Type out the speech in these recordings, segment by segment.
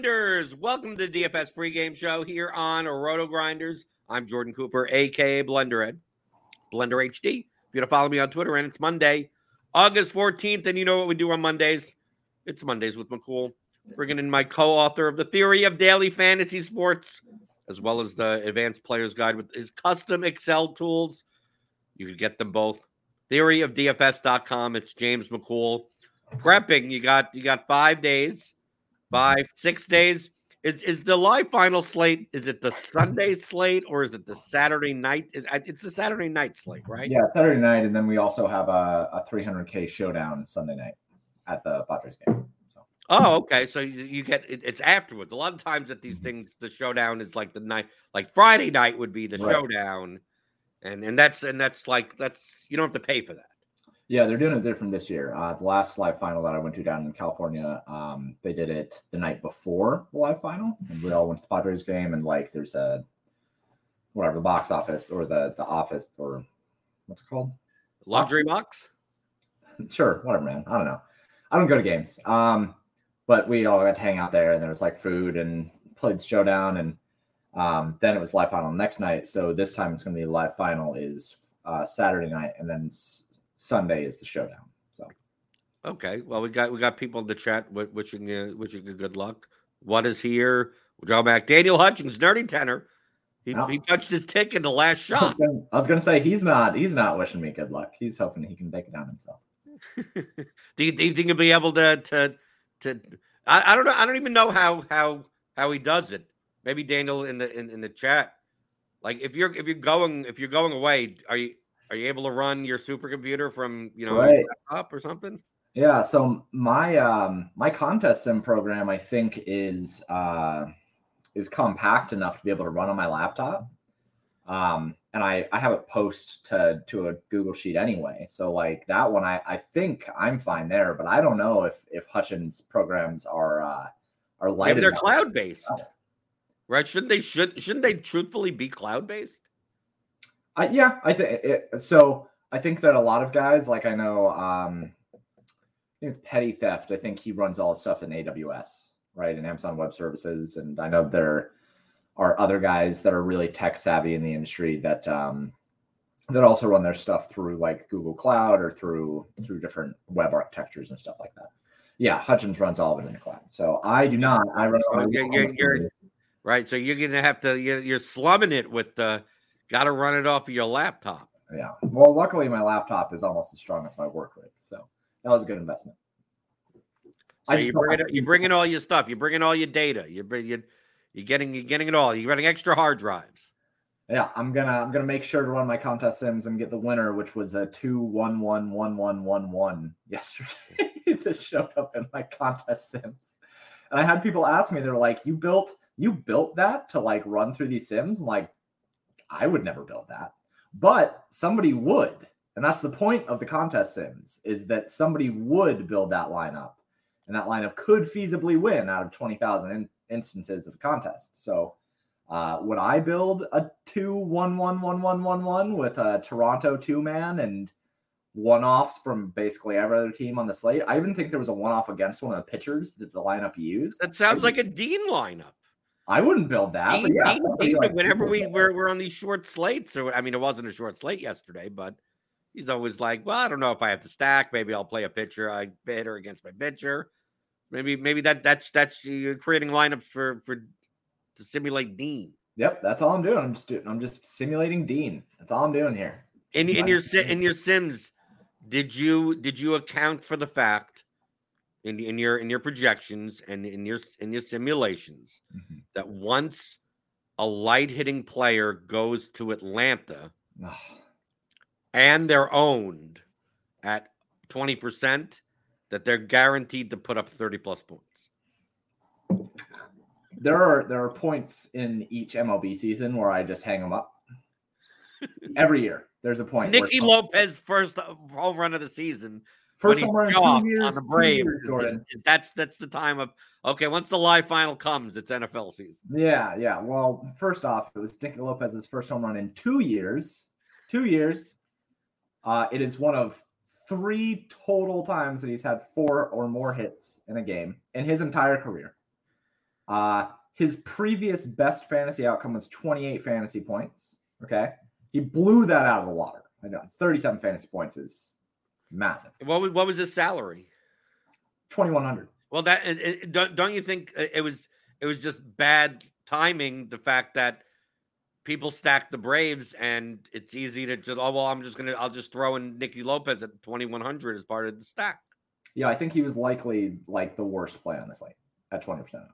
Grinders. Welcome to the DFS pregame show here on Roto Grinders. I'm Jordan Cooper, aka Blenderhead, Blender HD. If you want to follow me on Twitter, and it's Monday, August 14th, and you know what we do on Mondays? It's Mondays with McCool, bringing in my co-author of the Theory of Daily Fantasy Sports, as well as the Advanced Players Guide with his custom Excel tools. You can get them both. Theoryofdfs.com. It's James McCool prepping. You got you got five days, five six days. Is is the live final slate? Is it the Sunday slate or is it the Saturday night? Is it's the Saturday night slate, right? Yeah, Saturday night, and then we also have a, a 300k showdown Sunday night at the Padres game. So. Oh, okay. So you, you get it, it's afterwards. A lot of times at these mm-hmm. things, the showdown is like the night, like Friday night would be the Right. showdown, and and that's and that's like that's you don't have to pay for that. Yeah, they're doing it different this year. Uh, the last live final that I went to down in California, um, they did it the night before the live final, and we all went to the Padres game. And like, there's a whatever the box office or the the office or what's it called? Luxury box. sure, whatever, man. I don't know. I don't go to games. Um, but we all got to hang out there, and there was like food and played showdown, and um, then it was live final the next night. So this time it's going to be live final is uh, Saturday night, and then Sunday is the showdown. So Okay. Well, we got we got people in the chat wi- wishing uh, wishing you good luck. What is here? Joe Mac, Daniel Hutchings, nerdy tenor. He, No. he punched his tick in the last shot. I was going to say he's not he's not wishing me good luck. He's hoping he can take it down himself. do, you, do you think he'll be able to to to? I, I don't know. I don't even know how how how he does it. Maybe Daniel in the in, in the chat. Like if you're if you're going if you're going away, are you are you able to run your supercomputer from you know Right. up or something? Yeah, so my um my contest sim program I think is uh is compact enough to be able to run on my laptop. Um, and I I have it post to to a Google sheet anyway. So like that one, I I think I'm fine there, but I don't know if if Hutchins programs are uh are light. Maybe they're cloud based, right? Shouldn't they should shouldn't they truthfully be cloud based? Uh, yeah, I think so. I think that a lot of guys, like I know, um, I think it's Petty Theft. I think he runs all his stuff in AWS, right, in Amazon Web Services, and I know there are other guys that are really tech savvy in the industry that um, that also run their stuff through like Google Cloud or through through different web architectures and stuff like that. Yeah, Hutchins runs all of it in the cloud. So I do not. I run. So you're, you're, right. So you're gonna have to. You're, you're slumming it with the. Got to run it off of your laptop. Yeah. Well, luckily my laptop is almost as strong as my work rig, so that was a good investment. So you bring, it, you bring in all your stuff. You bring in all your data. You bring you you're getting you're getting it all. You're getting extra hard drives. Yeah, I'm gonna I'm gonna make sure to run my contest sims and get the winner, which was a two one one one one one one yesterday that showed up in my contest sims. And I had people ask me, they're like, "You built you built that to like run through these sims?" I'm like, I would never build that, but somebody would, and that's the point of the contest sims is that somebody would build that lineup, and that lineup could feasibly win out of twenty thousand instances of contest. So, uh, would I build a two one one one one one one with a Toronto two man and one offs from basically every other team on the slate? I even think there was a one off against one of the pitchers that the lineup used. That sounds like a Dean lineup. I wouldn't build that. Dean, yeah, Dean, like whenever we were, we're on these short slates, or I mean, it wasn't a short slate yesterday, but he's always like, "Well, I don't know if I have to stack. Maybe I'll play a pitcher, I hitter against my pitcher." Maybe maybe that that's that's you're creating lineups for for to simulate Dean. Yep, that's all I'm doing. I'm just doing, I'm just simulating Dean. That's all I'm doing here. In in your in your Sims, did you did you account for the fact in in your in your projections and in your in your simulations mm-hmm. that once a light hitting player goes to Atlanta and they're owned at 20%, that they're guaranteed to put up 30 plus points. There are there are points in each MLB season where I just hang them up. Every year, there's a point. Nicky Lopez first home run of the season. First home run on the Braves. Jordan. That's that's the time of okay. Once the live final comes, it's NFL season. Yeah, yeah. Well, first off, it was Nicky Lopez's first home run in two years. Two years. Uh, it is one of three total times that he's had four or more hits in a game in his entire career. Uh, his previous best fantasy outcome was 28 fantasy points. Okay. He blew that out of the water. I know 37 fantasy points is massive. What was, what was his salary? 2100. Well, that it, it, don't, don't you think it was it was just bad timing the fact that people stack the Braves, and it's easy to just oh well, I'm just gonna I'll just throw in Nicky Lopez at 2100 as part of the stack. Yeah, I think he was likely like the worst play on the slate at 20 percent.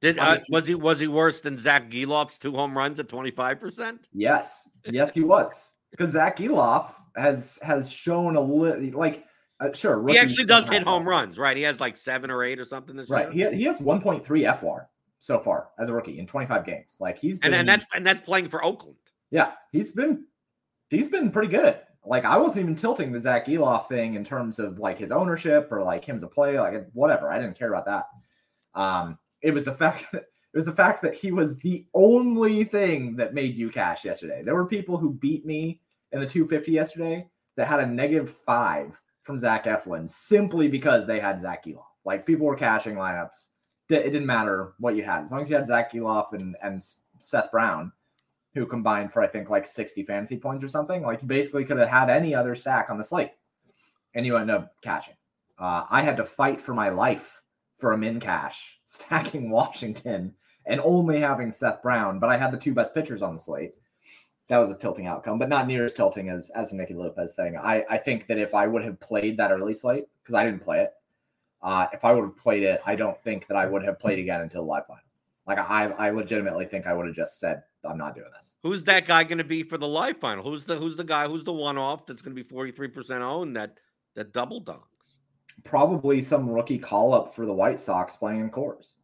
Did uh, was he was he worse than Zach Gelof's two home runs at 25 percent? Yes, yes, he was because Zach Gelof has has shown a little like. Uh, sure, he actually does hit home runs, right? He has like seven or eight or something this right. year. Right, he, he has 1.3 FWAR so far as a rookie in 25 games. Like he's been, and, and that's and that's playing for Oakland. Yeah, he's been he's been pretty good. Like I wasn't even tilting the Zach Gelof thing in terms of like his ownership or like him to play, like whatever. I didn't care about that. Um, it was the fact that it was the fact that he was the only thing that made you cash yesterday. There were people who beat me in the 250 yesterday that had a negative five from Zach Eflin simply because they had Zach Gelof. Like people were cashing lineups it didn't matter what you had as long as you had Zach Gelof and and Seth Brown, who combined for I think like 60 fantasy points or something. Like you basically could have had any other stack on the slate, and you end up cashing. Uh, I had to fight for my life for a min cash, stacking Washington and only having Seth Brown, but I had the two best pitchers on the slate. That was a tilting outcome, but not near as tilting as as the Nicky Lopez thing. I I think that if I would have played that early slate because I didn't play it, uh, if I would have played it, I don't think that I would have played again until the live final. Like I, I legitimately think I would have just said, "I'm not doing this." Who's that guy going to be for the live final? Who's the Who's the guy? Who's the one off that's going to be 43 percent owned that that double dunks? Probably some rookie call up for the White Sox playing in Coors.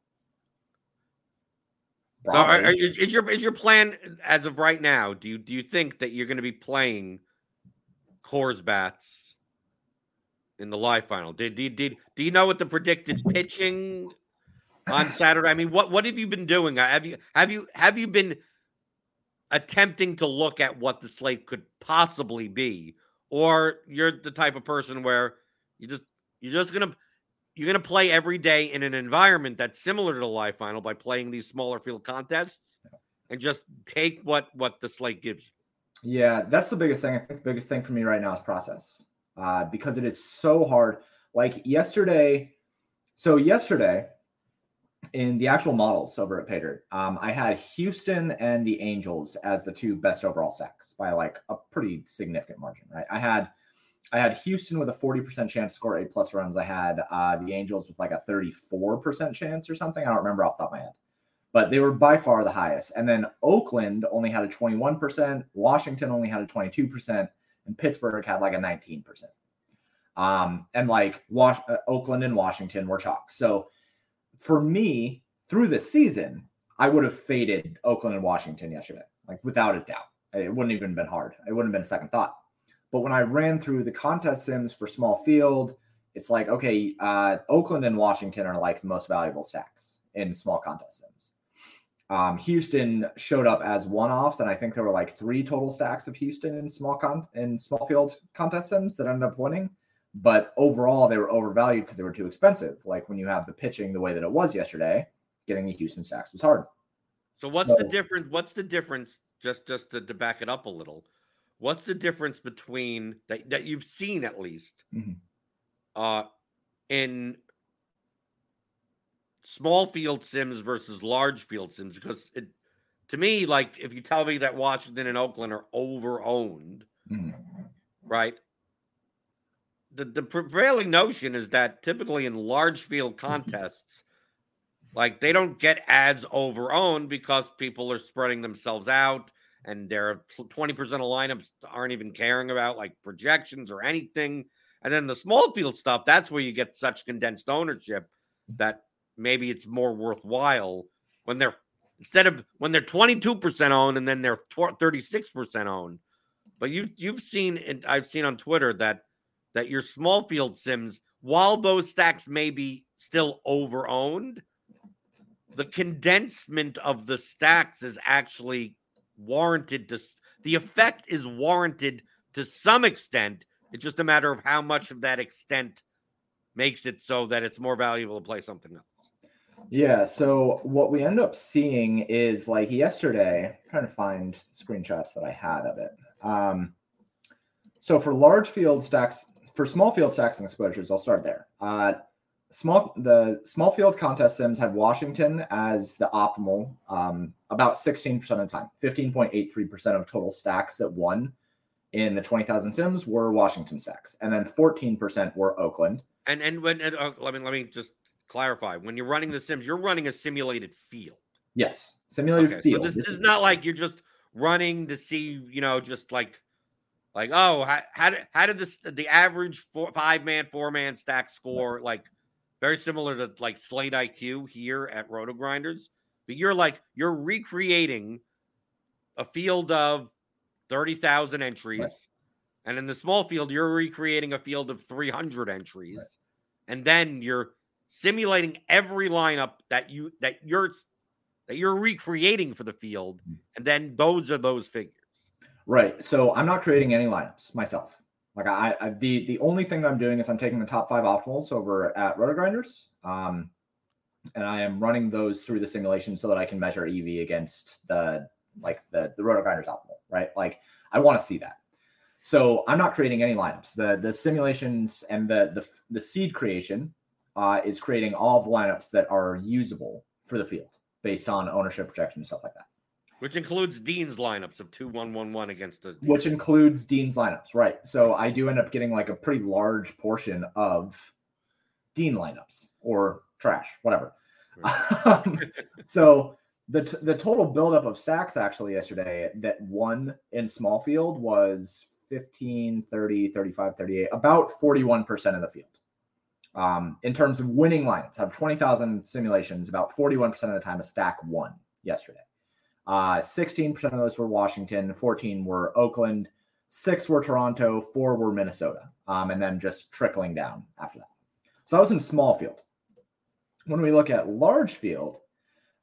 So, are, are, is your is your plan as of right now? Do you do you think that you're going to be playing Coors bats in the live final? Did did did do you know what the predicted pitching on Saturday? I mean, what what have you been doing? Uh, have you have you have you been attempting to look at what the slate could possibly be, or you're the type of person where you just you're just gonna you're gonna play every day in an environment that's similar to the live final by playing these smaller field contests and just take what what the slate gives you. Yeah, that's the biggest thing. I think the biggest thing for me right now is process uh, because it is so hard. Like yesterday, so yesterday in the actual models over at Paydirt, um, I had Houston and the Angels as the two best overall stacks by like a pretty significant margin, right? I had I had Houston with a 40% chance to score A plus runs. I had uh, the Angels with like a 34% chance or something. I don't remember off the top of my head, but they were by far the highest. And then Oakland only had a 21%, Washington only had a 22%, and Pittsburgh had like a 19%. Um, and like Wash- uh, Oakland and Washington were chalk. So for me, through the season, I would have faded Oakland and Washington yesterday, like without a doubt. It wouldn't even been hard. It wouldn't have been a second thought. But when I ran through the contest sims for small field, it's like, okay, uh, Oakland and Washington are like the most valuable stacks in small contest sims. Um, Houston showed up as one-offs, and I think there were like three total stacks of Houston in small con in small field contest sims that ended up winning. But overall, they were overvalued because they were too expensive. Like when you have the pitching the way that it was yesterday, getting the Houston stacks was hard. So what's so, the difference? What's the difference? Just just to, to, back it up a little, what's the difference between that that you've seen at least mm-hmm. uh in small field sims versus large field sims? Because it to me, like if you tell me that Washington and Oakland are over owned, mm-hmm. right? the, the prevailing notion is that typically in large field contests, like they don't get as over owned because people are spreading themselves out and there are 20% of lineups aren't even caring about like projections or anything. And then the small field stuff, that's where you get such condensed ownership that maybe it's more worthwhile when they're instead of when they're 22% owned and then they're 36% owned. But you you've seen and I've seen on Twitter that that your small field sims, while those stacks may be still over owned, the condensement of the stacks is actually warranted to the effect is warranted to some extent. It's just a matter of how much of that extent makes it so that it's more valuable to play something else. Yeah. So what we end up seeing is like yesterday, I'm trying to find screenshots that I had of it. Um, so for large field stacks, for small field stacks and exposures, I'll start there. Uh, small the small field contest sims had Washington as the optimal um, about 16% of the time. 15.83% of total stacks that won in the 20,000 sims were Washington stacks, and then 14% were Oakland. And and when and, uh, let me let me just clarify: when you're running the sims, you're running a simulated field. Yes, simulated okay, field. So this, this is not like you're just running to see, you know, just like like, oh, how, how did how did this the average four, five man, four man stack score? Like very similar to like Slate IQ here at Roto Grinders. But you're like you're recreating a field of thirty thousand entries, right. and in the small field, you're recreating a field of three hundred entries, right. and then you're simulating every lineup that you that you're that you're recreating for the field, hmm. and then those are those figures. Right. So I'm not creating any lineups myself. Like I, I the the only thing that I'm doing is I'm taking the top five optimals over at RotoGrinders, um, and I am running those through the simulation so that I can measure EV against the like the the Roto Grinders optimal. Right. Like I want to see that. So I'm not creating any lineups. The the simulations and the the the seed creation uh, is creating all the lineups that are usable for the field based on ownership projection and stuff like that. Which includes Dean's lineups of two one one one against the. Which includes Dean's lineups, right? So I do end up getting like a pretty large portion of Dean lineups or trash, whatever. um, so the t- the total buildup of stacks actually yesterday that won in small field was 15, 30, 35, 38, about 41% of the field. Um, in terms of winning lineups, out of 20,000 simulations, about 41% of the time a stack won yesterday. Uh, 16% of those were Washington, 14 were Oakland, six were Toronto, four were Minnesota, um, and then just trickling down after that. So that was in small field. When we look at large field,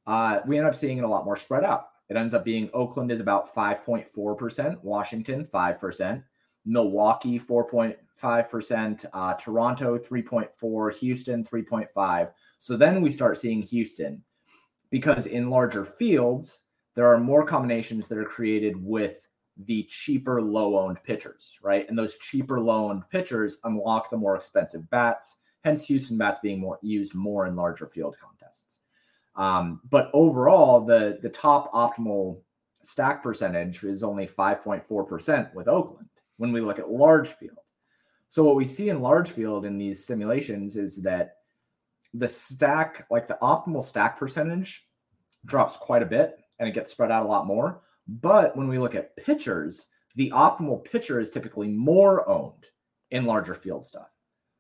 uh, we end up seeing it a lot more spread out. It ends up being Oakland is about 5.4%, Washington 5%, Milwaukee 4.5%, uh, Toronto 3.4, Houston 3.5. So then we start seeing Houston because in larger fields, there are more combinations that are created with the cheaper low owned pitchers, right? And those cheaper low owned pitchers unlock the more expensive bats, hence Houston bats being more used more in larger field contests. Um, but overall, the the top optimal stack percentage is only 5.4% with Oakland when we look at large field. So what we see in large field in these simulations is that the stack, like the optimal stack percentage, drops quite a bit and it gets spread out a lot more. But when we look at pitchers, the optimal pitcher is typically more owned in larger field stuff.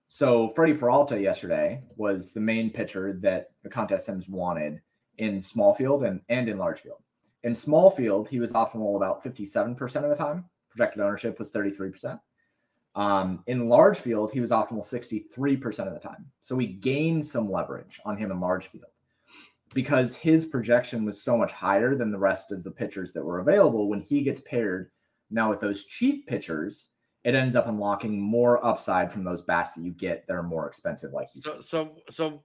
So Freddie Peralta yesterday was the main pitcher that the contest sims wanted in small field and, and in large field. In small field, he was optimal about 57% of the time. Projected ownership was 33%. Um, in large field, he was optimal 63% of the time. So we gained some leverage on him in large field because his projection was so much higher than the rest of the pitchers that were available. When he gets paired now with those cheap pitchers, it ends up unlocking more upside from those bats that you get that are more expensive, like you so. So, so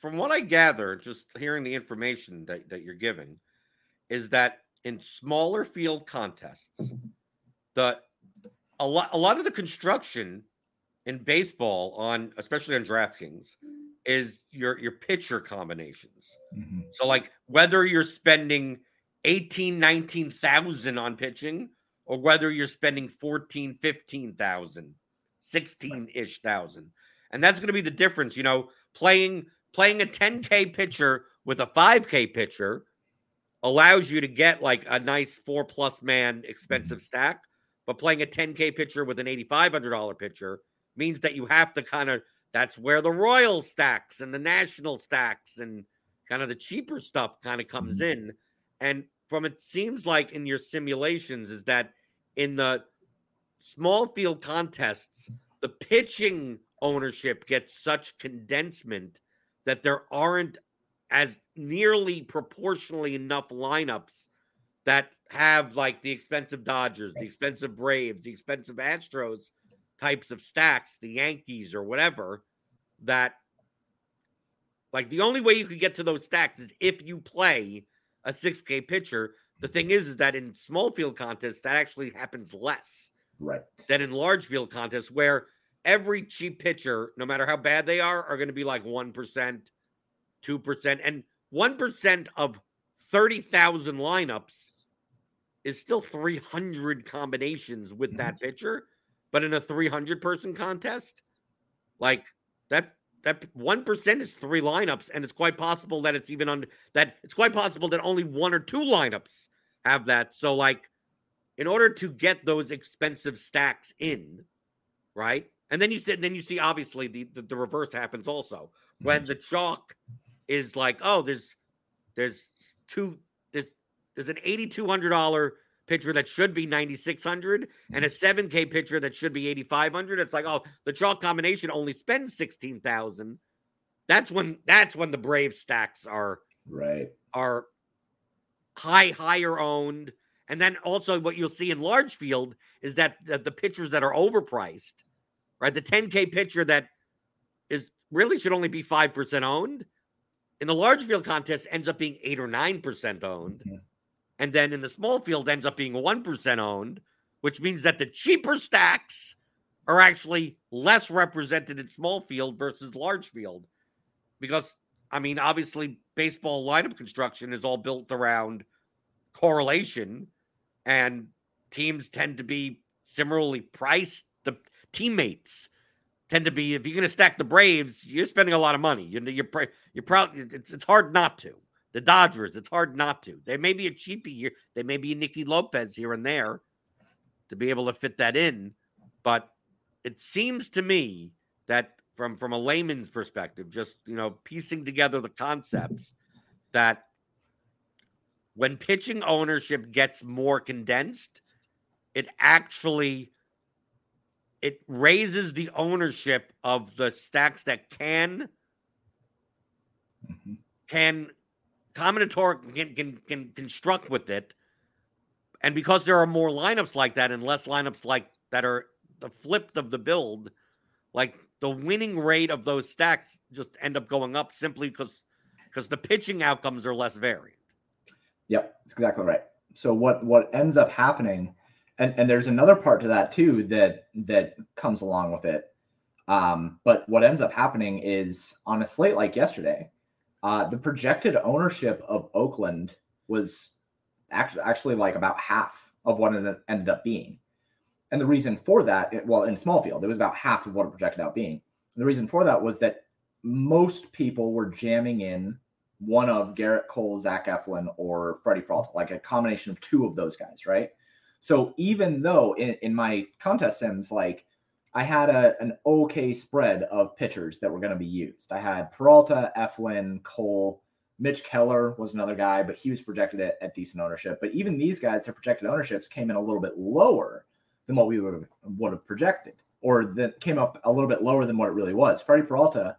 from what I gather, just hearing the information that, that you're giving, is that in smaller field contests, the a lot a lot of the construction in baseball on especially on DraftKings is your your pitcher combinations. Mm-hmm. So like whether you're spending 18 19,000 on pitching or whether you're spending 14 15,000 16-ish thousand. And that's going to be the difference, you know, playing playing a 10k pitcher with a 5k pitcher allows you to get like a nice 4 plus man expensive mm-hmm. stack, but playing a 10k pitcher with an $8500 pitcher means that you have to kind of that's where the Royal stacks and the National stacks and kind of the cheaper stuff kind of comes mm-hmm. in. And from it seems like in your simulations is that in the small field contests, the pitching ownership gets such condensement that there aren't as nearly proportionally enough lineups that have like the expensive Dodgers, the expensive Braves, the expensive Astros types of stacks, the Yankees or whatever, that like the only way you could get to those stacks is if you play a 6K pitcher. The thing is, is that in small field contests, that actually happens less. Right. Than in large field contests where every cheap pitcher, no matter how bad they are, are going to be like 1%, 2%. And 1% of 30,000 lineups is still 300 combinations with that mm-hmm. pitcher. But in a 300 person contest, like that that one percent is three lineups, and it's quite possible that it's even on that. It's quite possible that only one or two lineups have that. So, like, in order to get those expensive stacks in, right? And then you said, then you see obviously the, the, the reverse happens also when the chalk is like, oh, there's there's two there's there's an eighty two hundred dollar pitcher that should be 9600 and a 7k mm-hmm. pitcher that should be 8500 it's like oh the chalk combination only spends 16000 that's when that's when the brave stacks are right. are high higher owned. And then also what you'll see in large field is that, that the pitchers that are overpriced right the 10k pitcher that is really should only be 5% owned in the large field contest ends up being 8 or 9% owned. Mm-hmm and then in the small field ends up being 1% owned, which means that the cheaper stacks are actually less represented in small field versus large field. Because, I mean, obviously, baseball lineup construction is all built around correlation, and teams tend to be similarly priced. The teammates tend to be, if you're going to stack the Braves, you're spending a lot of money. You're, you're, you're probably, it's, it's hard not to. The Dodgers, it's hard not to. They may be a cheapie here. They may be a Nicky Lopez here and there to be able to fit that in. But it seems to me that from from a layman's perspective, just you know, piecing together the concepts, that when pitching ownership gets more condensed, it actually it raises the ownership of the stacks that can Mhm. can combinator can, can can construct with it. And because there are more lineups like that and less lineups like that are the flip of the build, like the winning rate of those stacks just end up going up simply because because the pitching outcomes are less varied. Yep, that's exactly right. So what what ends up happening, and and there's another part to that too that that comes along with it. Um, but what ends up happening is on a slate like yesterday, uh, the projected ownership of Oakland was actually actually like about half of what it ended up being. And the reason for that, it- well, in small field, it was about half of what it projected out being. The reason for that was that most people were jamming in one of Gerrit Cole, Zach Eflin, or Freddie Peralta, like a combination of two of those guys, right? So even though in, in my contest sims, like I had a, an okay spread of pitchers that were going to be used. I had Peralta, Eflin, Cole, Mitch Keller was another guy, but he was projected at, at decent ownership. But even these guys, their projected ownerships came in a little bit lower than what we would have, would have projected, or that came up a little bit lower than what it really was. Freddie Peralta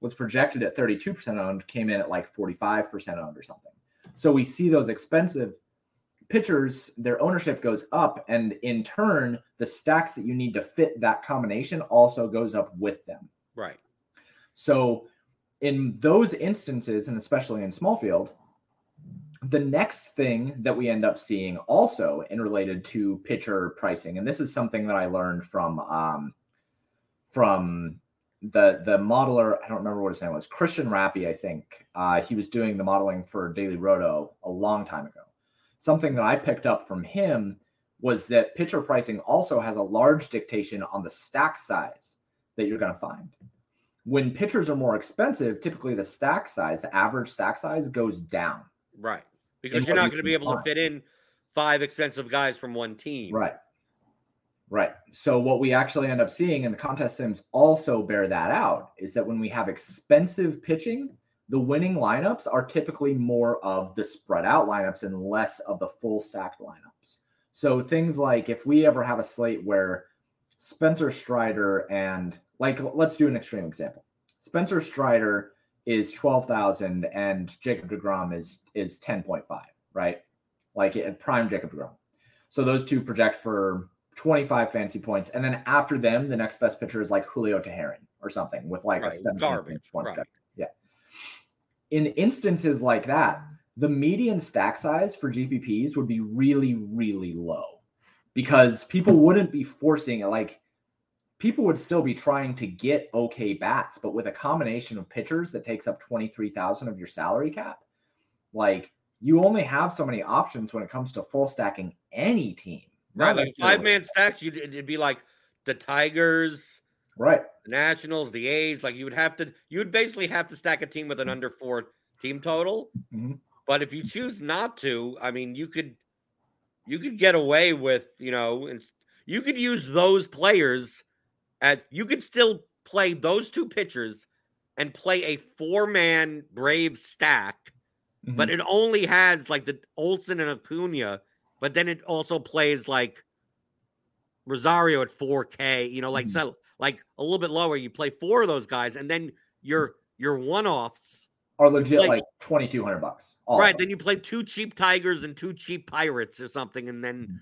was projected at 32% owned, came in at like 45% owned or something. So we see those expensive pitchers, their ownership goes up. And in turn, the stacks that you need to fit that combination also goes up with them. Right. So in those instances, and especially in small field, the next thing that we end up seeing also in related to pitcher pricing, and this is something that I learned from um, from the the modeler. I don't remember what his name was. Christian Rappy, I think. Uh, he was doing the modeling for Daily Roto a long time ago. Something that I picked up from him was that pitcher pricing also has a large dictation on the stack size that you're going to find. When pitchers are more expensive, typically the stack size, the average stack size goes down. Right. Because you're not going to be able to fit in five expensive guys from one team. Right. Right. So what we actually end up seeing, and the contest sims also bear that out, is that when we have expensive pitching, the winning lineups are typically more of the spread out lineups and less of the full stacked lineups. So things like if we ever have a slate where Spencer Strider and like let's do an extreme example. Spencer Strider is 12,000 and Jacob DeGrom is is 10.5, right? Like at prime Jacob DeGrom. So those two project for 25 fantasy points. And then after them, the next best pitcher is like Julio Teheran or something with like Right. a 17 Garbage. point Right. In instances like that, the median stack size for GPPs would be really, really low because people wouldn't be forcing it. Like people would still be trying to get okay bats, but with a combination of pitchers that takes up 23,000 of your salary cap, like you only have so many options when it comes to full stacking any team. Right. Like five man stacks, you'd, it'd be like the Tigers, Right. The Nationals, the A's. Like you would have to, you would basically have to stack a team with an under four team total. Mhm. But if you choose not to, I mean, you could, you could get away with, you know, and you could use those players at, you could still play those two pitchers and play a four man Brave stack but Mm-hmm. it only has like the Olson and Acuna, but then it also plays like Rosario at 4K, you know, like Mhm. so like a little bit lower. You play four of those guys, and then your your one-offs, are legit like- like, 2200 bucks. right? Then you play two cheap Tigers and two cheap Pirates or something, and then Mhm.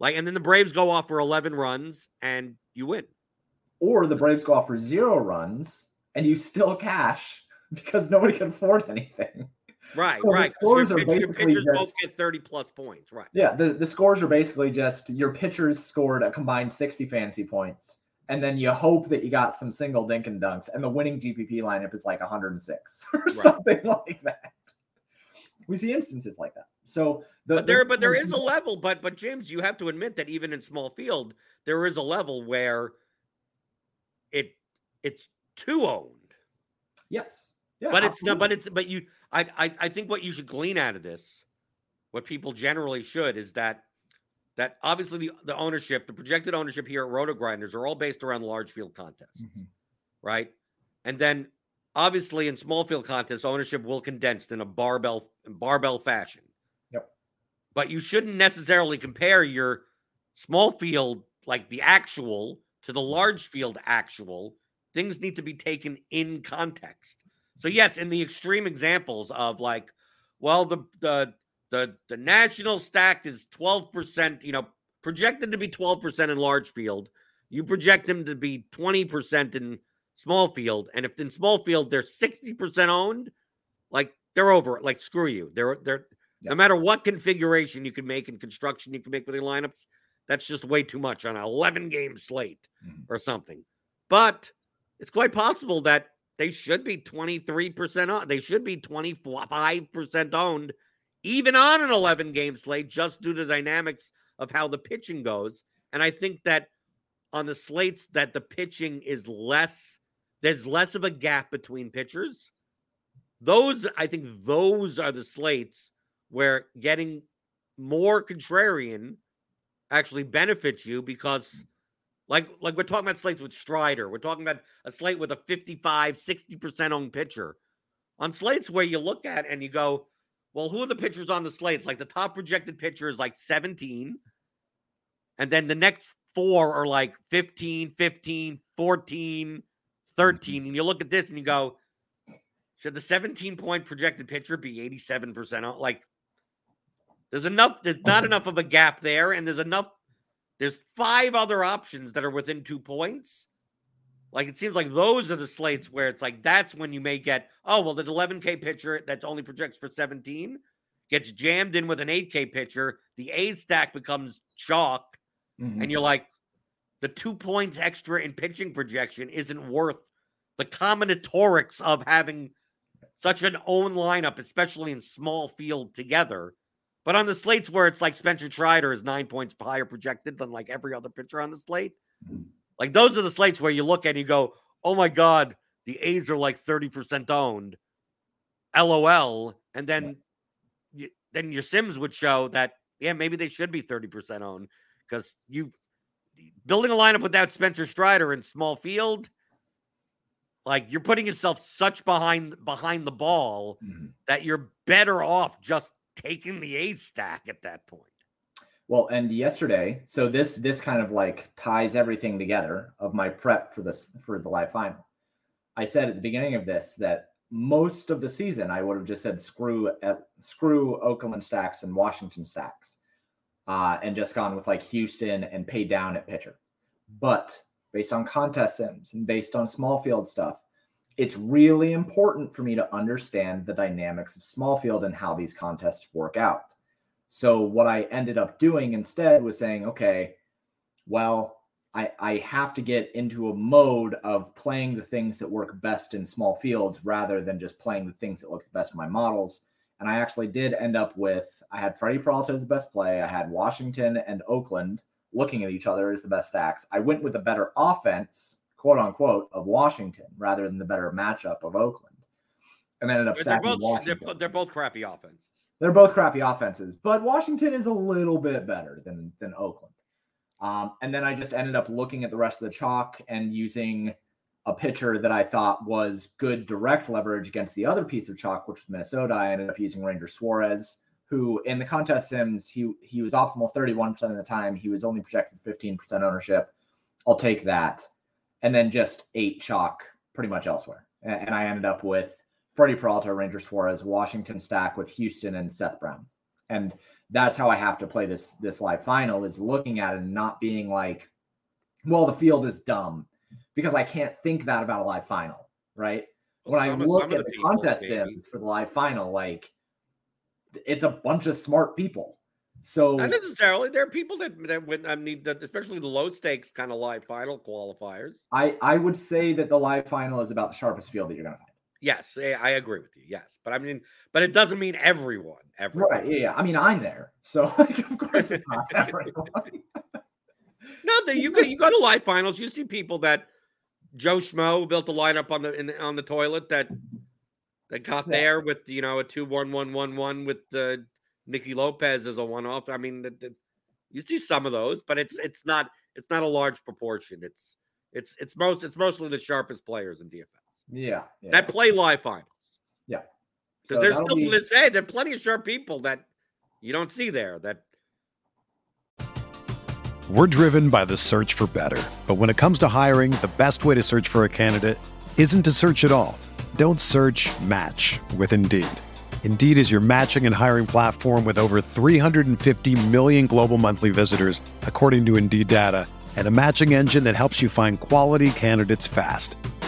like and then the Braves go off for 11 runs and you win. or the Braves go off for zero runs and you still cash because nobody can afford anything. Right, So the right. 'cause scores your, are pitch- your basically pitchers both just- get 30 plus points, right? Yeah, the, the scores are basically just your pitchers scored a combined 60 fantasy points, and then you hope that you got some single dink and dunks, and the winning GPP lineup is like 106 or something like that. We see instances like that. So the, but the- there but there is a level but but james you have to admit that even in small field there is a level where it it's too owned yes, yeah, but it's not but it's but you I, I i think what you should glean out of this what people generally should is that that obviously the, the ownership the projected ownership here at roto grinders are all based around large field contests Mhm. right and then obviously in small field contests ownership will condense in a barbell barbell fashion Yep. but you shouldn't necessarily compare your small field, like the actual, to the large field actual. Things need to be taken in context. So yes, in the extreme examples of like, well, the the the the national stack is 12%, you know, projected to be 12% in large field. You project them to be 20% in small field. And if in small field they're 60% owned, like they're over it. Like screw you. They're they're yeah. no matter what configuration you can make in construction, you can make with your lineups. That's just way too much on an 11 game slate mm-hmm. or something. But it's quite possible that they should be 23% on. They should be 25% owned, even on an 11 game slate, just due to the dynamics of how the pitching goes. And I think that on the slates that the pitching is less, there's less of a gap between pitchers. Those, I think, those are the slates where getting more contrarian actually benefits you because like like we're talking about slates with Strider. We're talking about a slate with a 55, 60% owned pitcher. On slates where you look at and you go, well, who are the pitchers on the slate? Like the top projected pitcher is like 17. And then the next four are like 15, 15, 14, 13. Mm-hmm. And you look at this and you go, should the 17 point projected pitcher be 87% Like there's enough, there's not enough of a gap there, and there's enough there's five other options that are within two points. Like it seems like those are the slates where it's like that's when you may get oh well the 11k pitcher that's only projects for 17 gets jammed in with an 8k pitcher. The A stack becomes chalk. Mm-hmm. and you're like the two points extra in pitching projection isn't worth the combinatorics of having such an own lineup especially in small field together. But on the slates where it's like Spencer Strider is nine points higher projected than like every other pitcher on the slate, like those are the slates where you look at and you go, oh my God, the A's are like 30% owned. LOL. And then you, then your Sims would show that, yeah, maybe they should be 30% owned because you building a lineup without Spencer Strider in small field, like you're putting yourself such behind behind the ball mm-hmm. that you're better off just taking the A stack at that point. Well, and yesterday, so this this kind of like ties everything together of my prep for this for the live final. I said at the beginning of this that most of the season I would have just said screw at screw Oakland stacks and Washington stacks, uh, and just gone with like Houston and paid down at pitcher. But based on contest sims and based on small field stuff, it's really important for me to understand the dynamics of small field and how these contests work out. So what I ended up doing instead was saying, okay, well, I, I have to get into a mode of playing the things that work best in small fields rather than just playing the things that look the best in my models. And I actually did end up with I had Freddie Peralta as the best play. I had Washington and Oakland looking at each other as the best stacks. I went with a better offense quote unquote of Washington rather than the better matchup of Oakland. And ended up stacking they're both, Washington. They're, they're, both crappy offenses. They're both crappy offenses, but Washington is a little bit better than than Oakland. Um, and then I just ended up looking at the rest of the chalk and using a pitcher that I thought was good direct leverage against the other piece of chalk, which was Minnesota. I ended up using Ranger Suarez, who in the contest sims he he was optimal 31% of the time. He was only projected 15% ownership. I'll take that and then just eight chalk pretty much elsewhere. And I ended up with Freddie Peralta, Ranger Suarez, Washington stack with Houston and Seth Brown. And that's how I have to play this this live final is looking at it and not being like, well, the field is dumb because I can't think that about a live final, right? Well, when I look at the, the contest for the live final, like it's a bunch of smart people so not necessarily. There are people that that. I mean, that especially the low stakes kind of live final qualifiers. I I would say that the live final is about the sharpest field that you're going to find. Yes, eh, I agree with you. Yes, but I mean, but it mm. doesn't mean everyone. Everyone. Right? Yeah, yeah. I mean, I'm there, so like, of course it's not everyone. no, that you go you go to live finals, you see people that Joe Schmo built a lineup on the in, on the toilet that that got yeah. there with you know a two one one one one with the Nicky Lopez is a one-off. I mean, the, the, you see some of those, but it's it's not it's not a large proportion. It's it's it's most it's mostly the sharpest players in DFS. Yeah, yeah. that play live finals. Yeah, because so there's still be... to say there are plenty of sharp people that you don't see there that We're driven by the search for better. But when it comes to hiring, the best way to search for a candidate isn't to search at all. Don't search match with Indeed. Indeed is your matching and hiring platform with over 350 million global monthly visitors, according to Indeed data, and a matching engine that helps you find quality candidates fast.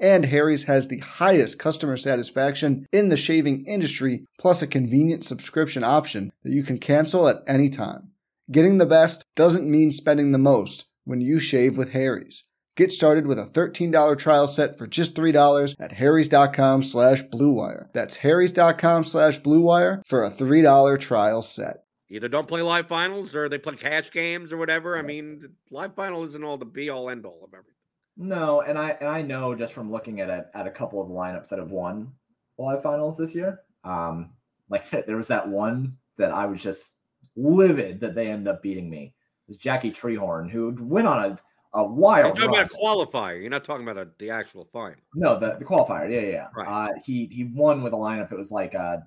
And Harry's has the highest customer satisfaction in the shaving industry, plus a convenient subscription option that you can cancel at any time. Getting the best doesn't mean spending the most when you shave with Harry's. Get started with a $13 trial set for just $3 at harrys.com slash bluewire. That's harrys.com slash bluewire for a $3 trial set. either don't play live finals or they play cash games or whatever. I mean, live final isn't all the be all end all of everything. No, and I and I know just from looking at a, at a couple of the lineups that have won live finals this year. Um, like there was that one that I was just livid that they ended up beating me. It was Jackie Treehorn who went on a a You're wild. talking run. about a qualifier. You're not talking about a, the actual final. No, the, the qualifier. Yeah, yeah. yeah. Right. Uh, he he won with a lineup that was like a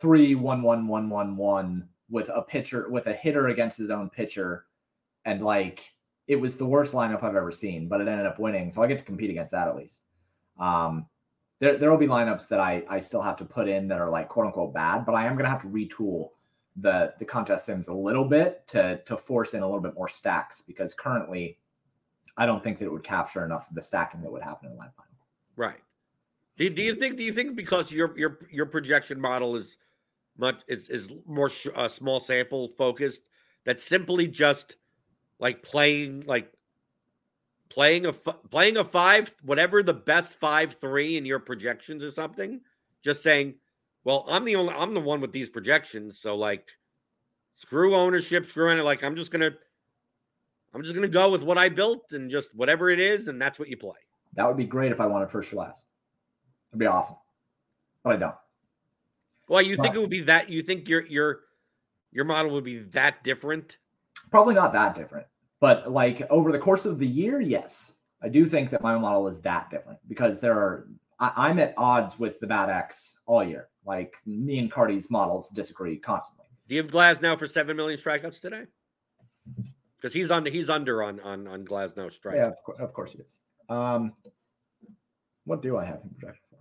three one one one one one with a pitcher with a hitter against his own pitcher, and like it was the worst lineup I've ever seen, but it ended up winning, so I get to compete against that at least. Um, there there will be lineups that I I still have to put in that are like quote unquote bad, but I am gonna have to retool the the contest sims a little bit to to force in a little bit more stacks because currently I don't think that it would capture enough of the stacking that would happen in live final. Right. Do you, do you think? Do you think because your your your projection model is much is is more sh- uh, small sample focused that simply just like playing like playing a f- playing a five whatever the best five three in your projections or something just saying well i'm the only i'm the one with these projections so like screw ownership screw it. like i'm just gonna i'm just gonna go with what i built and just whatever it is and that's what you play That would be great if I wanted first or last. It'd be awesome, but I don't. Well, you think it would be that? You think your your your model would be that different? Probably not that different, but like over the course of the year, yes, I do think that my model is that different because there are I, I'm at odds with the BAT X all year. Like me and Carty's models disagree constantly. Do you have Glasnow for seven million strikeouts today? Because he's under he's under on on on Glasnow strike. Yeah, of, course, of course he is. Um, what do I have him projected for?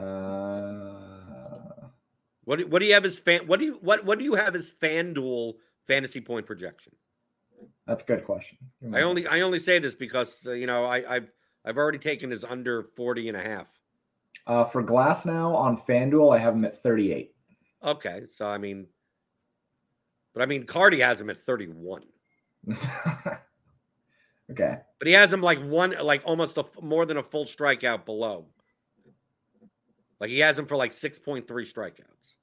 Uh, What do, what do you have as fan? What do you what what do you have as FanDuel fantasy point projection? that's a good question. I only I only say this because uh, you know I I've I've already taken his under 40 and a half. Uh, for Glasnow on FanDuel, I have him at 38. Okay, so I mean, but I mean Carty has him at 31. okay. But he has him like one, like almost a, more than a full strikeout below. Like he has him for like 6.3 strikeouts.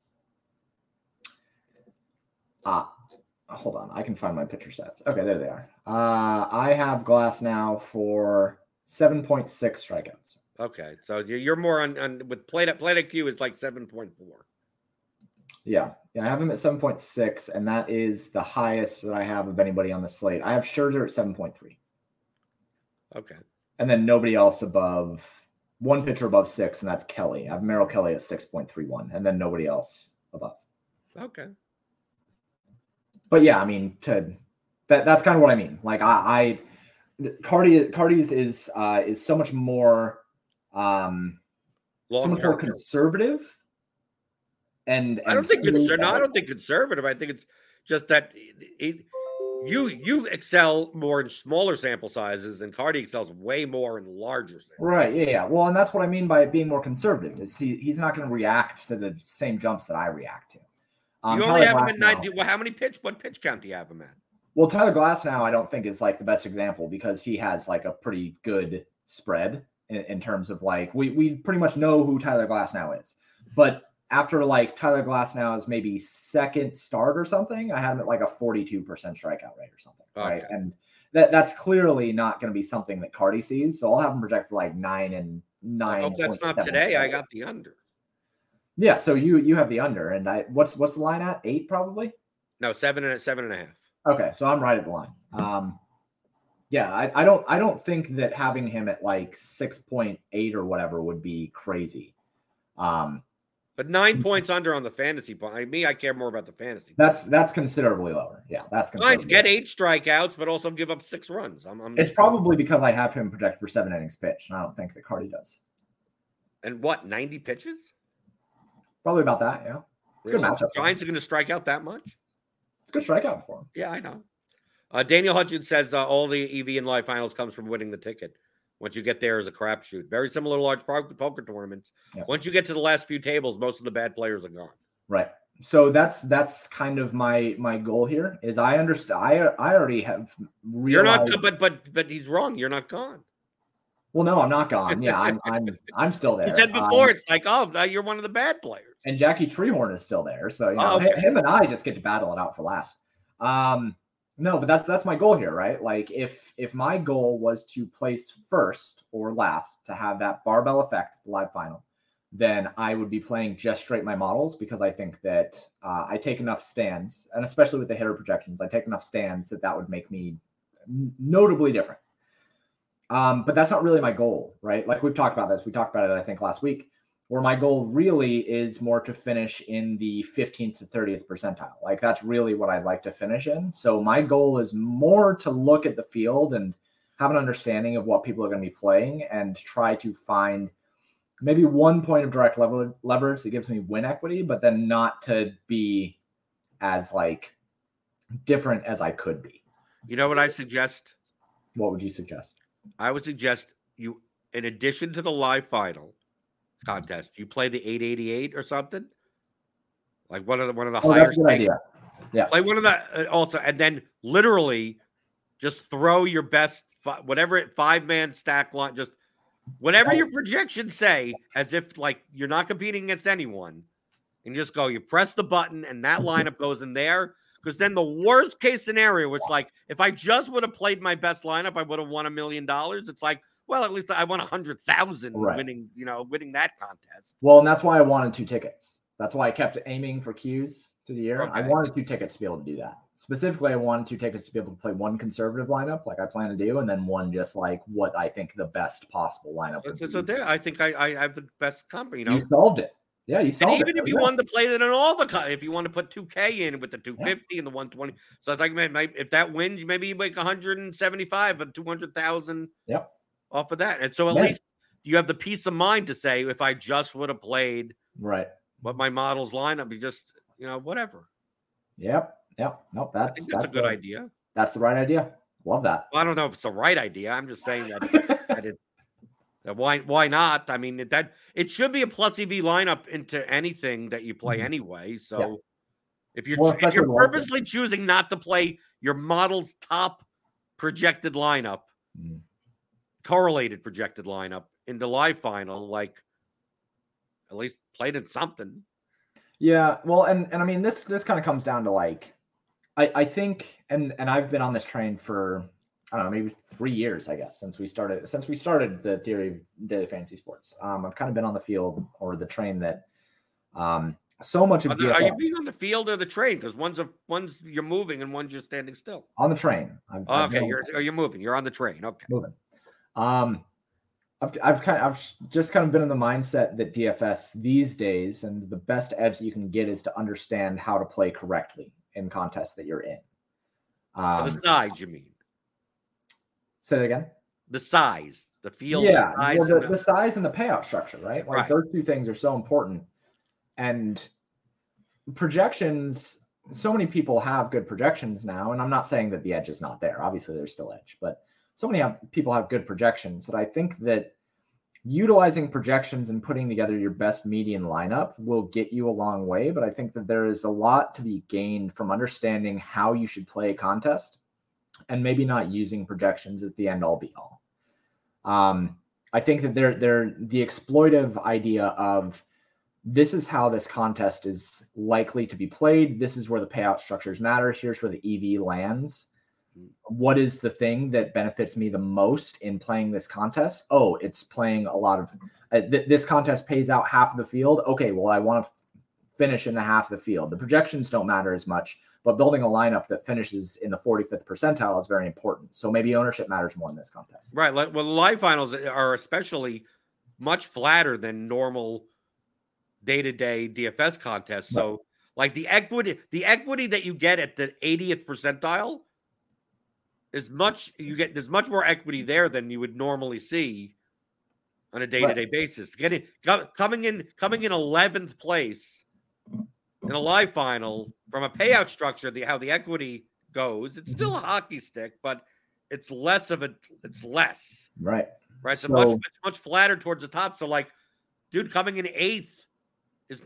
Ah, hold on, I can find my pitcher stats. Okay, there they are. Uh, I have Glasnow for seven point six strikeouts. Okay, so you're more on, on with plate at plate IQ is like seven point four. Yeah, yeah, I have him at seven point six, and that is the highest that I have of anybody on the slate. I have Scherzer at seven point three, Okay, and then nobody else above one pitcher above six, and that's Kelly. I have Merrill Kelly at six point three one, and then nobody else above. okay. but yeah, I mean, to that that's kind of what I mean. Like I, I Carty Carty's is uh is so much more um so Long much more term. conservative. And, I don't think smooth conser- no, I don't think conservative. I think it's just that it, it- you you excel more in smaller sample sizes, and Carty excels way more in larger samples. Right, yeah, yeah. Well, and that's what I mean by it being more conservative. Is he he's not going to react to the same jumps that I react to. Um, you only Tyler have him at ninety. Well, how many pitch? What pitch count do you have him at? Well, Tyler Glasnow I don't think is like the best example because he has like a pretty good spread in, in terms of like we we pretty much know who Tyler Glasnow is. But after like Tyler Glasnow is maybe second start or something, I had him at like a 42% strikeout rate or something. Right. Okay. And that that's clearly not going to be something that Carty sees. So I'll have him project for like nine and I nine. hope that's not today. I got the under. yeah. So you you have the under and I what's what's the line at? Eight probably? No, seven and a seven and a half. Okay, so I'm right at the line. Um, yeah, I, I don't I don't think that having him at like six point eight or whatever would be crazy. Um, But nine points under on the fantasy point. I, me, I care more about the fantasy. that's that's considerably lower. Yeah, that's Fine, considerably get eight strikeouts, but also give up six runs. I'm, I'm It's probably because I have him project for seven innings pitch, and I don't think that Carty does. and what ninety pitches? Probably about that. Yeah, It's a good matchup. Giants are going to strike out that much? it's a good strikeout for him. Yeah, I know. Uh, Daniel Hutchins says uh, all the EV and live finals comes from winning the ticket. Once you get there is a crapshoot. Very similar to large poker tournaments. Yeah. Once you get to the last few tables, most of the bad players are gone. Right. So that's that's kind of my my goal here. Is I understand. I I already have. You're not, realized- but but but he's wrong. You're not gone. Well, no, I'm not gone. Yeah, I'm I'm I'm still there. He said Um, before, it's like, oh, you're one of the bad players. and Jackie Treehorn is still there. So you know, Oh, okay. him and I just get to battle it out for last. Um, no, but that's that's my goal here, right? Like if if my goal was to place first or last to have that barbell effect live final, then I would be playing just straight my models because I think that uh, I take enough stands, and especially with the hitter projections, I take enough stands that that would make me notably different. Um, but that's not really my goal, right? Like we've talked about this. We talked about it, I think, last week where my goal really is more to finish in the 15th to 30th percentile. Like that's really what I'd like to finish in. So my goal is more to look at the field and have an understanding of what people are going to be playing and try to find maybe one point of direct lever- leverage that gives me win equity, but then not to be as like different as I could be. You know what I suggest? What would you suggest? I would suggest you, in addition to the live final contest, you play the 888 or something. Like one of the one of the Oh, higher that's a good stakes. idea. Play one of the uh, also, and then literally just throw your best whatever it five man stack line, just whatever your projections say, as if like you're not competing against anyone, and just go. You press the button, and that lineup goes in there. Because then the worst case scenario, which like if I just would have played my best lineup, I would have won a million dollars. It's like, well, at least I won a hundred thousand Right. winning, you know, winning that contest. Well, and that's why I wanted two tickets. That's why I kept aiming for Qs through the year. I wanted two tickets to be able to do that. Specifically, I wanted two tickets to be able to play one conservative lineup, like I plan to do, and then one just like what I think the best possible lineup. So, so, there, I think I, I have the best company. You know, you solved it. Yeah, you And solved even it. if you Yeah. wanted to play it in all the, if you want to put 2K in with the 250 and the 120, so I think man, maybe if that wins, maybe you make 175 and 200,000 Yep. Off of that. And so at Yeah. least you have the peace of mind to say, if I just would have played right. what my models lineup, you just, you know, whatever. Yep. Yep. Nope. That's think that's a good the- idea. That's the right idea. Love that. Well, I don't know if it's the right idea. I'm just saying that, that it, that why why not? I mean, that it should be a plus EV lineup into anything that you play Mhm. anyway. So if you're Well, if you're with the local. purposely choosing not to play your model's top projected lineup, Mhm. Correlated projected lineup into live final, like at least played in something. Yeah, well, and and I mean this this kind of comes down to like I, I think, and and I've been on this train for I don't know, maybe three years, I guess, since we started since we started the theory of daily fantasy sports. Um, I've kind of been on the field or the train that um, so much of are, the, are you being on the field or the train? Because one's a one's you're moving and one's just standing still. On the train. I've, okay, I've you're are you moving? You're on the train. Okay, moving. Um, I've I've kind of I've just kind of been in the mindset that DFS these days and the best edge that you can get is to understand how to play correctly in contests that you're in. Um, the size, you mean? Say that again. The size, the field. Yeah, the size, well, the, the, size and the payout structure, right? Like right. those two things are so important. And projections, so many people have good projections now. And I'm not saying that the edge is not there. Obviously, there's still edge, but so many have, people have good projections that I think that utilizing projections and putting together your best median lineup will get you a long way. But I think that there is a lot to be gained from understanding how you should play a contest and maybe not using projections as the end all be all. Um, I think that they're they're the exploitive idea of this is how this contest is likely to be played. This is where the payout structures matter. Here's where the EV lands. What is the thing that benefits me the most in playing this contest? Oh, it's playing a lot of uh, th- this contest pays out half of the field. Okay, well, I want to f- finish in the half of the field. The projections don't matter as much, but building a lineup that finishes in the 45th percentile is very important. So maybe ownership matters more in this contest. Right. Well, the live finals are especially much flatter than normal day-to-day DFS contests. So like the equity, the equity that you get at the 80th percentile is much you get there's much more equity there than you would normally see on a day-to-day right. basis. Getting coming in coming in 11th place in a live final from a payout structure, the how the equity goes, it's still a mm-hmm. hockey stick, but it's less of a it's less. Right. Right. So, so much it's much flatter towards the top. So like, dude, coming in eighth is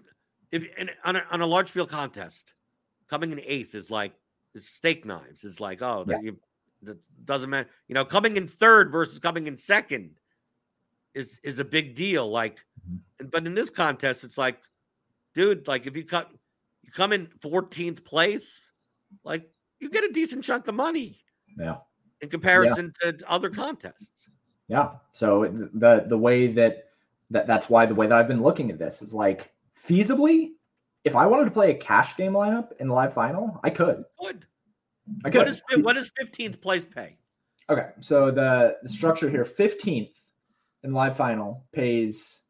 if in, on a on a large field contest, coming in eighth is like is steak knives. Is like, oh, yeah. you that doesn't matter. You know, coming in third versus coming in second is is a big deal. Like, mm-hmm. but in this contest, it's like, dude, like if you cut you come in 14th place, like you get a decent chunk of money. Yeah. In comparison yeah. to other contests. Yeah. So the the way that that that's why the way that I've been looking at this is like feasibly, if I wanted to play a cash game lineup in the live final, I could. Could. Could. What is what does 15th place pay? Okay. So the, the structure here, 15th in live final pays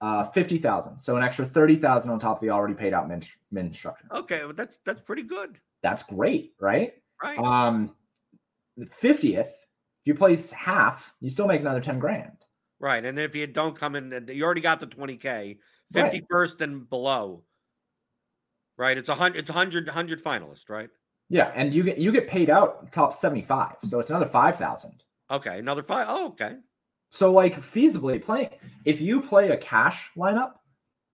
uh, fifty thousand, so an extra thirty thousand on top of the already paid out min, min structure. Okay, well, that's that's pretty good. That's great, right? Right. Um, the fiftieth, if you place half, you still make another ten grand. Right, and if you don't come in, you already got the twenty k. Fifty first right. and below. Right, it's a hundred. It's a hundred hundred finalist, right? Yeah, and you get you get paid out top seventy five, so it's another five thousand. Okay, another five. Oh, okay. So, like, feasibly playing, if you play a cash lineup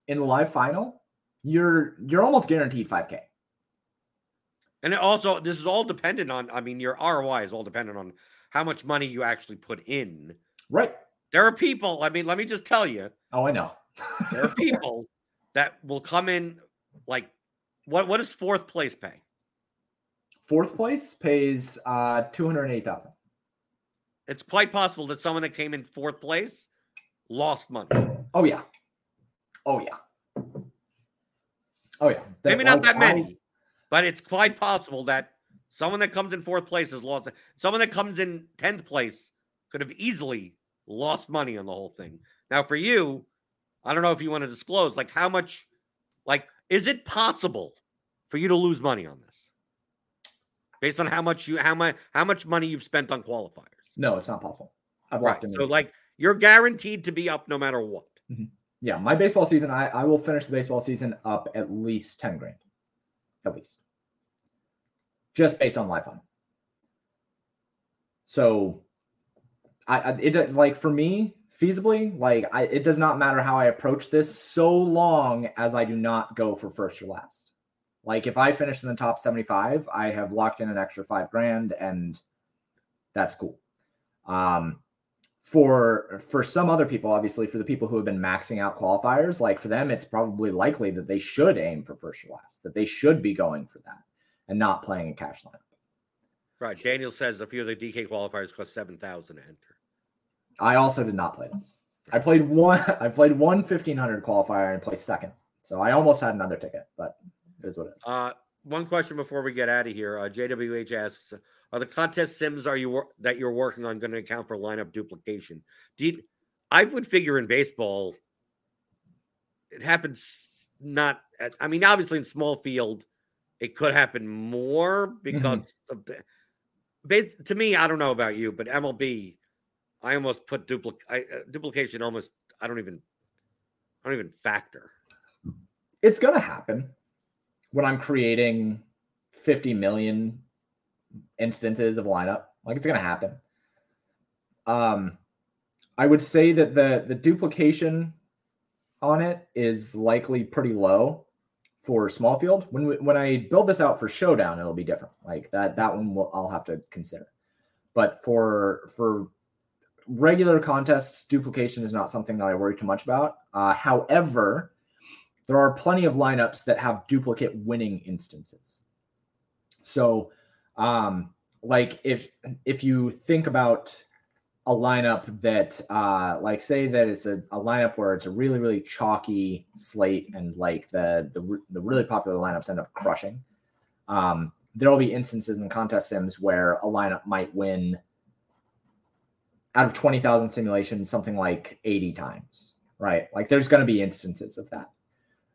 in the live final, you're you're almost guaranteed 5K. And also, this is all dependent on. I mean, your ROI is all dependent on how much money you actually put in. Right. There are people. I mean, let me just tell you. Oh, I know. there are people that will come in like what? What does fourth place pay? Fourth place pays uh two hundred eight thousand. It's quite possible that someone that came in fourth place lost money. Oh yeah. Oh yeah. Oh yeah. That, Maybe not that many, but it's quite possible that someone that comes in fourth place has lost. Someone that comes in tenth place could have easily lost money on the whole thing. Now, for you, I don't know if you want to disclose, like how much, like, is it possible for you to lose money on this based on how much you how much how much money you've spent on qualifiers? No, it's not possible. I've locked right. So, like, you're guaranteed to be up no matter what. Mm-hmm. Yeah, my baseball season, I, I will finish the baseball season up at least 10 grand. At least. Just based on life on. So, I, I it like for me, feasibly, like I it does not matter how I approach this so long as I do not go for first or last. Like if I finish in the top 75, I have locked in an extra five grand and that's cool. Um, for for some other people, obviously, for the people who have been maxing out qualifiers, like for them, it's probably likely that they should aim for first or last, that they should be going for that. and not playing a cash lineup. Right. Daniel says a few of the DK qualifiers cost seven thousand to enter. I also did not play those. I played one. I played one 1500 qualifier and placed second. So I almost had another ticket, but it is what it is. Uh, one question before we get out of here. Uh, JWH asks, "Are the contest sims are you wor- that you're working on going to account for lineup duplication?" Do you, I would figure in baseball, it happens not. At, I mean, obviously in small field, it could happen more because of the. Bas- to me, I don't know about you, but MLB, I almost put duplic I, uh, duplication almost. I don't even. I don't even factor. It's gonna happen when I'm creating 50 million instances of lineup. Like it's gonna happen. Um, I would say that the the duplication on it is likely pretty low for small field. When we, when I build this out for showdown, it'll be different. Like that that one will I'll have to consider. But for for regular contests, duplication is not something that I worry too much about. Uh, however, there are plenty of lineups that have duplicate winning instances. So, um, like if if you think about a lineup that uh like say that it's a, a lineup where it's a really really chalky slate and like the the, the really popular lineups end up crushing um there'll be instances in contest sims where a lineup might win out of 20,000 simulations something like 80 times right like there's going to be instances of that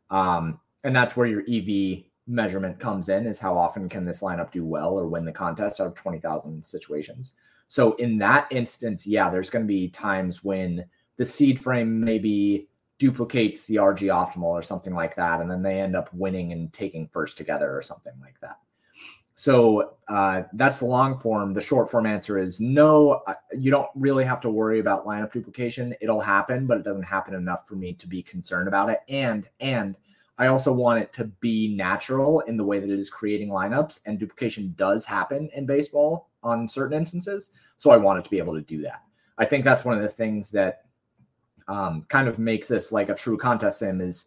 um and that's where your ev measurement comes in is how often can this lineup do well or win the contest out of 20,000 situations so in that instance, yeah, there's going to be times when the seed frame maybe duplicates the RG optimal or something like that, and then they end up winning and taking first together or something like that. So uh, that's the long form. The short form answer is no. You don't really have to worry about lineup duplication. It'll happen, but it doesn't happen enough for me to be concerned about it. And and I also want it to be natural in the way that it is creating lineups. And duplication does happen in baseball on certain instances. So I want it to be able to do that. I think that's one of the things that um, kind of makes this like a true contest sim is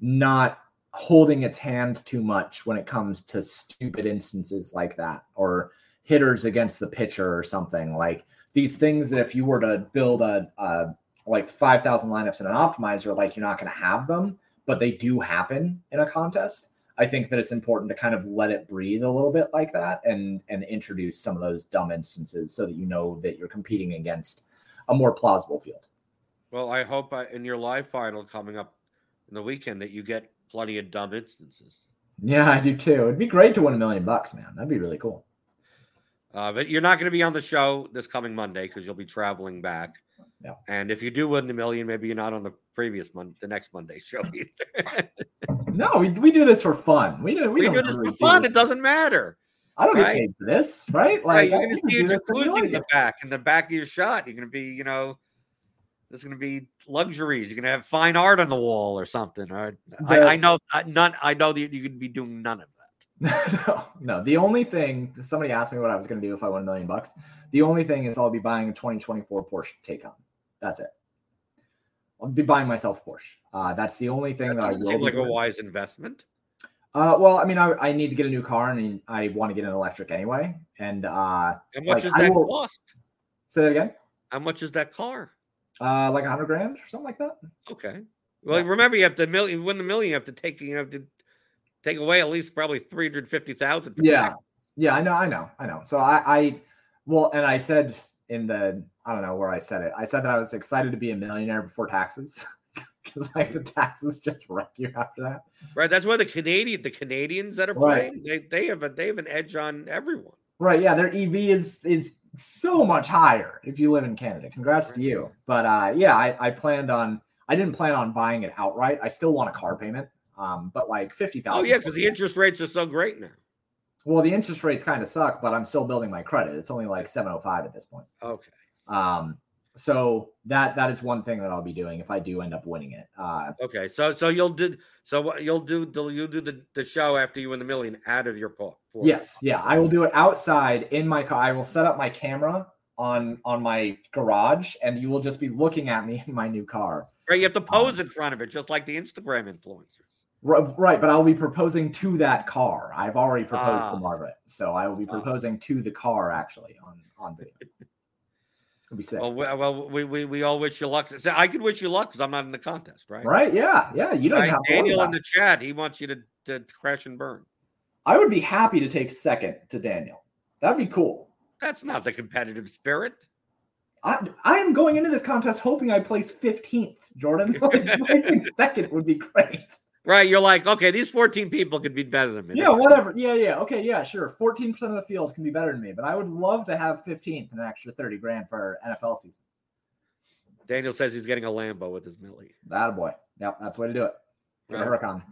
not holding its hand too much when it comes to stupid instances like that or hitters against the pitcher or something like these things that if you were to build a, a like 5000 lineups in an optimizer like you're not going to have them but they do happen in a contest I think that it's important to kind of let it breathe a little bit like that and and introduce some of those dumb instances so that you know that you're competing against a more plausible field. Well, I hope uh, in your live final coming up in the weekend that you get plenty of dumb instances. Yeah, I do too. It'd be great to win a million bucks, man. That'd be really cool. Uh, but you're not going to be on the show this coming Monday because you'll be traveling back. Yeah. And if you do win the million, maybe you're not on the previous month, the next Monday show either. no, we, we do this for fun. We do, we, we do this for fun. It doesn't matter. I don't right? get paid for this, right? Like yeah, you're going to see a jacuzzi in the back, in the back of your shot. You're going to be, you know, there's going to be luxuries. You're going to have fine art on the wall or something. Right? I, I, know none. I know that you could be doing none of that. no, no. The only thing somebody asked me what I was going to do if I won a million bucks. The only thing is I'll be buying a 2024 Porsche Taycan. That's it. I'll be buying myself a Porsche. Uh, that's the only thing that, that I will. Seems like doing. a wise investment. Uh, well, I mean, I, I, need to get a new car and I want to get an electric anyway. And uh, how much like, that will, cost? Say that again. How much is that car? Uh, like a hundred grand or something like that. Okay. Well, yeah. remember, you have to million win the million. You have to take you have to take away at least probably three hundred fifty thousand. Yeah, that. yeah, I know, I know, I know. So I, I, well, and I said in the I don't know where I said it. I said that I was excited to be a millionaire before taxes because like the taxes just wreck you after that. Right. That's why the Canadian the Canadians that are playing right. they they have a they have an edge on everyone. Right. Yeah. Their EV is is so much higher if you live in Canada. Congrats to you. But uh, yeah, I, I planned on I didn't plan on buying it outright. I still want a car payment. Um, but like fifty thousand. Oh yeah, because the interest rates are so great now. Well, the interest rates kind of suck, but I'm still building my credit. It's only like 705 at this point. Okay. Um, so that that is one thing that I'll be doing if I do end up winning it. Uh, okay, so so you'll do so you'll do you'll do the, the show after you win the million out of your pot. Yes, yeah, I will do it outside in my car. I will set up my camera on on my garage, and you will just be looking at me in my new car. Right, you have to pose um, in front of it, just like the Instagram influencers. Right, but I'll be proposing to that car. I've already proposed Ah. to Margaret, so I will be Ah. proposing to the car actually on on video. It'll be sick. Well, we, well, we, we we all wish you luck. I could wish you luck because I'm not in the contest, right? Right? Yeah, yeah. You don't Right? have Daniel in the chat, he wants you to, to crash and burn. I would be happy to take second to Daniel. That'd be cool. That's not the competitive spirit. I, I am going into this contest hoping I place 15th, Jordan. Like, Placing second would be great. Right. You're like, okay, these 14 people could be better than me. Yeah, whatever. Yeah, yeah. Okay, yeah, sure. 14% of the field can be better than me, but I would love to have 15th and an extra 30 grand for NFL season. Daniel says he's getting a Lambo with his Millie. That boy. Yep, that's the way to do it. Get Right. Huracan.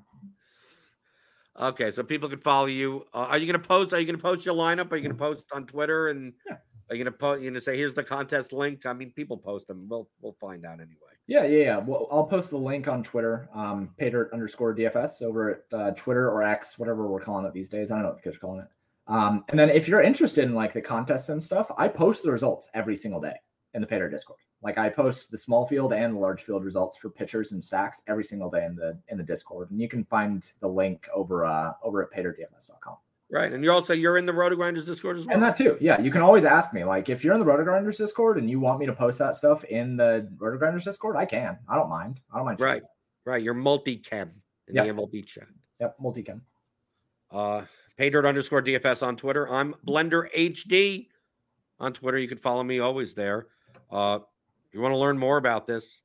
Okay, so people can follow you. Uh, are you going to post? Are you going to post your lineup? Are you going to post on Twitter? And Yeah. Are you to post? You to say, "Here's the contest link"? I mean, people post them. We'll we'll find out anyway. Yeah, yeah, yeah. Well, I'll post the link on Twitter, um, Paydirt underscore DFS over at uh, Twitter or X, whatever we're calling it these days. I don't know what the kids are calling it. Um, and then if you're interested in like the contests and stuff, I post the results every single day in the Paydirt Discord. Like I post the small field and the large field results for pitchers and stacks every single day in the in the Discord. And you can find the link over uh over at paydirtdfs.com. Right, and you're also you're in the RotoGrinders Discord as well. And that too. Yeah. You can always ask me. Like if you're in the Rotogrinders Discord and you want me to post that stuff in the Rotogrinders Discord, I can. I don't mind. I don't mind. Right. right, you're multi-chem in Yeah. the MLB chat. Yep. Multicam. Uh, Paydirt underscore DFS on Twitter. I'm Blender HD on Twitter. You can follow me always there. Uh, if you want to learn more about this,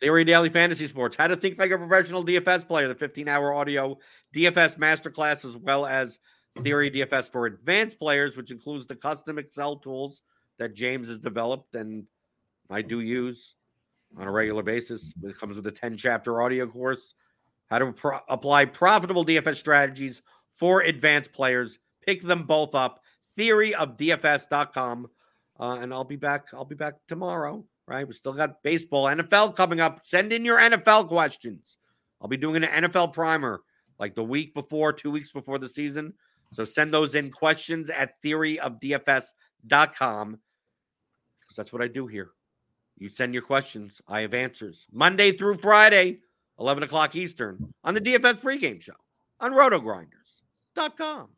Theory Daily Fantasy Sports, how to think like a professional DFS player, the 15 hour audio DFS masterclass, as well as Theory DFS for advanced players, which includes the custom Excel tools that James has developed and I do use on a regular basis. It comes with a 10 chapter audio course. How to pro- apply profitable DFS strategies for advanced players. Pick them both up. Theoryofdfs.com. Uh, and I'll be back. I'll be back tomorrow. Right. We still got baseball, NFL coming up. Send in your NFL questions. I'll be doing an NFL primer like the week before, two weeks before the season. So send those in questions at theoryofdfs.com because that's what I do here. You send your questions. I have answers Monday through Friday, 11 o'clock Eastern on the DFS pregame show on rotogrinders.com.